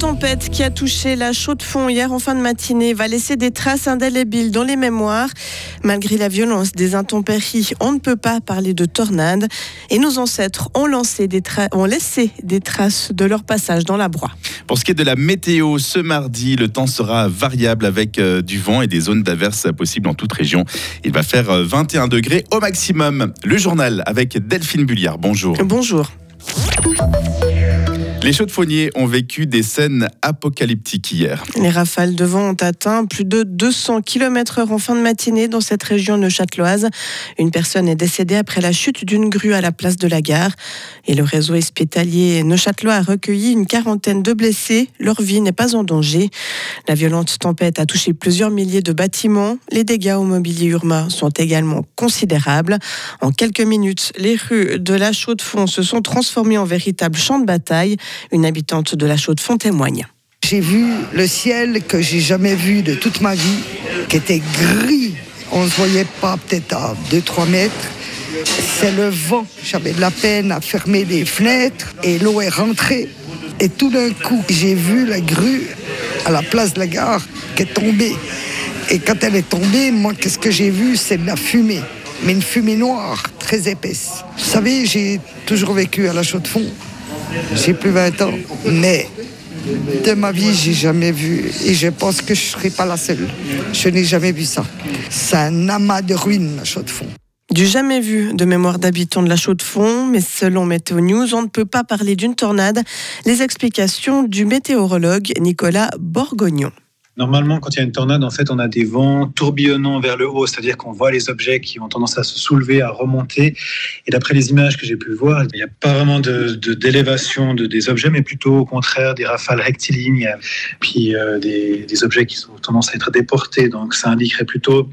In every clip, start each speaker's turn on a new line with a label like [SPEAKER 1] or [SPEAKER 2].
[SPEAKER 1] tempête qui a touché la Chaux-de-Fonds hier en fin de matinée va laisser des traces indélébiles dans les mémoires. Malgré la violence des intempéries, on ne peut pas parler de tornade. Et nos ancêtres ont, lancé des ont laissé des traces de leur passage dans la broie.
[SPEAKER 2] Pour ce qui est de la météo, ce mardi, le temps sera variable avec euh, du vent et des zones d'averse possibles en toute région. Il va faire 21 euh, degrés au maximum. Le journal avec Delphine Bulliard. Bonjour.
[SPEAKER 1] Bonjour.
[SPEAKER 2] Les chaudes-fauniers ont vécu des scènes apocalyptiques hier.
[SPEAKER 1] Les rafales de vent ont atteint plus de 200 km/h en fin de matinée dans cette région neuchâteloise. Une personne est décédée après la chute d'une grue à la place de la gare. Et le réseau hospitalier neuchâtelois a recueilli une quarantaine de blessés. Leur vie n'est pas en danger. La violente tempête a touché plusieurs milliers de bâtiments. Les dégâts au mobilier urbain sont également considérables. En quelques minutes, les rues de la Chaux-de-Fonds se sont transformées en véritable champ de bataille. Une habitante de la Chaux-de-Fonds témoigne.
[SPEAKER 3] J'ai vu le ciel que j'ai jamais vu de toute ma vie, qui était gris. On ne voyait pas peut-être à 2-3 mètres. C'est le vent. J'avais de la peine à fermer les fenêtres et l'eau est rentrée. Et tout d'un coup, j'ai vu la grue à la place de la gare qui est tombée. Et quand elle est tombée, moi, qu'est-ce que j'ai vu? C'est de la fumée. Mais une fumée noire, très épaisse. Vous savez, j'ai toujours vécu à la Chaux-de-Fonds. J'ai plus 20 ans, mais de ma vie, j'ai jamais vu, et je pense que je ne serai pas la seule. Je n'ai jamais vu ça. C'est un amas de ruines, la Chaux-de-Fonds.
[SPEAKER 1] Du jamais vu de mémoire d'habitants de la Chaux-de-Fonds, mais selon Météo News, on ne peut pas parler d'une tornade. Les explications du météorologue Nicolas Borgognon.
[SPEAKER 4] Normalement, quand il y a une tornade, en fait, on a des vents tourbillonnants vers le haut, c'est-à-dire qu'on voit les objets qui ont tendance à se soulever, à remonter. Et d'après les images que j'ai pu voir, il n'y a pas vraiment d'élévation de, des objets, mais plutôt au contraire des rafales rectilignes, puis euh, des, objets qui ont tendance à être déportés. Donc ça indiquerait plutôt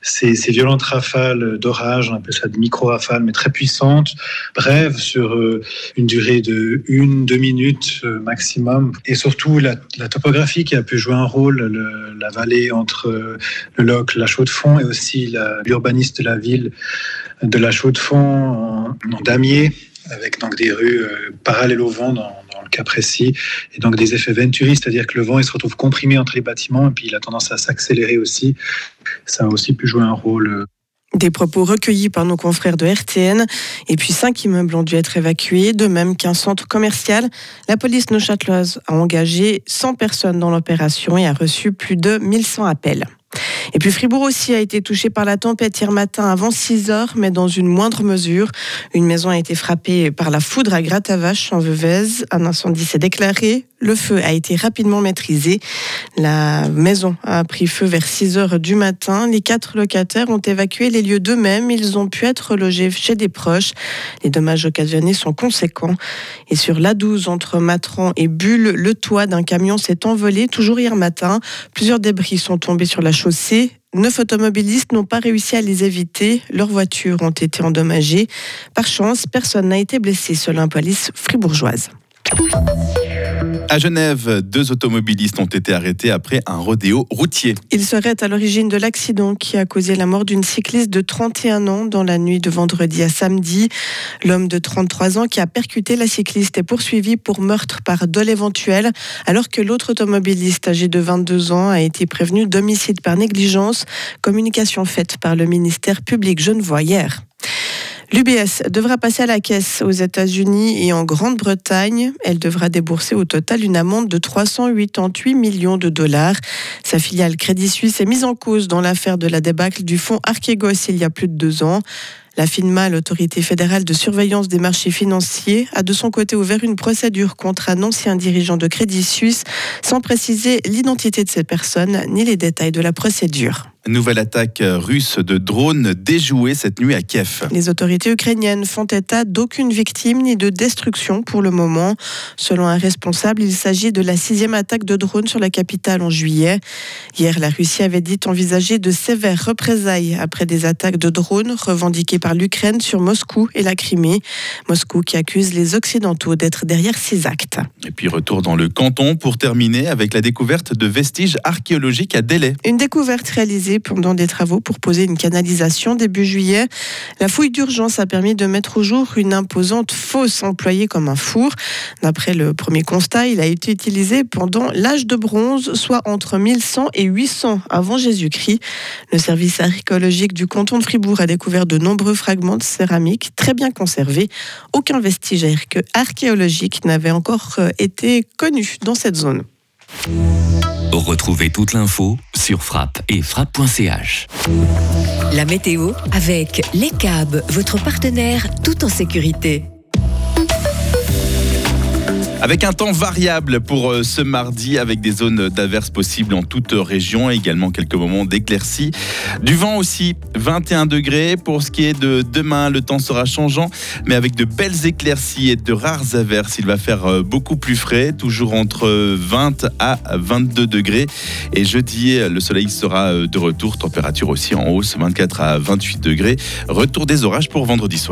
[SPEAKER 4] ces, violentes rafales d'orage, on appelle ça des micro-rafales, mais très puissantes, brèves, sur euh, une durée de une, deux minutes euh, maximum. Et surtout la topographie qui a pu jouer un rôle la vallée entre le Loc, la Chaux-de-Fonds et aussi l'urbaniste de la ville de la Chaux-de-Fonds en, damier avec donc des rues euh, parallèles au vent dans, le cas précis, et donc des effets Venturi, c'est-à-dire que le vent il se retrouve comprimé entre les bâtiments et puis il a tendance à s'accélérer aussi. Ça a aussi pu jouer un rôle.
[SPEAKER 1] Des propos recueillis par nos confrères de RTN. Et puis cinq immeubles ont dû être évacués, de même qu'un centre commercial. La police neuchâteloise a engagé 100 personnes dans l'opération et a reçu plus de 1100 appels. Et puis Fribourg aussi a été touché par la tempête hier matin avant 6 heures, mais dans une moindre mesure. Une maison a été frappée par la foudre à Gratavache en Veuvez. Un incendie s'est déclaré. Le feu a été rapidement maîtrisé. La maison a pris feu vers 6 heures du matin. Les quatre locataires ont évacué les lieux d'eux-mêmes. Ils ont pu être logés chez des proches. Les dommages occasionnés sont conséquents. Et sur l'A12 entre Matran et Bulle, le toit d'un camion s'est envolé toujours hier matin. Plusieurs débris sont tombés sur la chaussée. Neuf automobilistes n'ont pas réussi à les éviter. Leurs voitures ont été endommagées. Par chance, personne n'a été blessé selon la police fribourgeoise.
[SPEAKER 2] À Genève, deux automobilistes ont été arrêtés après un rodéo routier.
[SPEAKER 1] Ils seraient à l'origine de l'accident qui a causé la mort d'une cycliste de 31 ans dans la nuit de vendredi à samedi. L'homme de 33 ans qui a percuté la cycliste est poursuivi pour meurtre par dol éventuel, alors que l'autre automobiliste âgé de 22 ans a été prévenu d'homicide par négligence, communication faite par le ministère public genevois hier. L'UBS devra passer à la caisse aux États-Unis et en Grande-Bretagne. Elle devra débourser au total une amende de 388 millions de dollars. Sa filiale Crédit Suisse est mise en cause dans l'affaire de la débâcle du fonds Archegos il y a plus de deux ans. La FINMA, l'autorité fédérale de surveillance des marchés financiers, a de son côté ouvert une procédure contre un ancien dirigeant de Crédit Suisse sans préciser l'identité de cette personne ni les détails de la procédure.
[SPEAKER 2] Nouvelle attaque russe de drones déjouée cette nuit à Kiev.
[SPEAKER 1] Les autorités ukrainiennes font état d'aucune victime ni de destruction pour le moment. Selon un responsable, il s'agit de la sixième attaque de drones sur la capitale en juillet. Hier, la Russie avait dit envisager de sévères représailles après des attaques de drones revendiquées par l'Ukraine sur Moscou et la Crimée. Moscou qui accuse les Occidentaux d'être derrière ces actes.
[SPEAKER 2] Et puis retour dans le canton pour terminer avec la découverte de vestiges archéologiques à Délai.
[SPEAKER 1] Une découverte réalisée pendant des travaux pour poser une canalisation début juillet. La fouille d'urgence a permis de mettre au jour une imposante fosse employée comme un four. D'après le premier constat, il a été utilisé pendant l'âge de bronze, soit entre 1100 et 800 avant Jésus-Christ. Le service archéologique du canton de Fribourg a découvert de nombreux fragments de céramique très bien conservés. Aucun vestige archéologique n'avait encore euh, été connu dans cette zone.
[SPEAKER 5] Retrouvez toute l'info sur frappe et frappe.ch.
[SPEAKER 6] La météo avec Les câbles, votre partenaire tout en sécurité.
[SPEAKER 2] Avec un temps variable pour euh, ce mardi, avec des zones d'averses possibles en toute région, et également quelques moments d'éclaircie. Du vent aussi, 21 degrés. Pour ce qui est de demain, le temps sera changeant, mais avec de belles éclaircies et de rares averses. Il va faire euh, beaucoup plus frais, toujours entre 20 à 22 degrés. Et jeudi, le soleil sera euh, de retour, température aussi en hausse, 24 à 28 degrés. Retour des orages pour vendredi soir.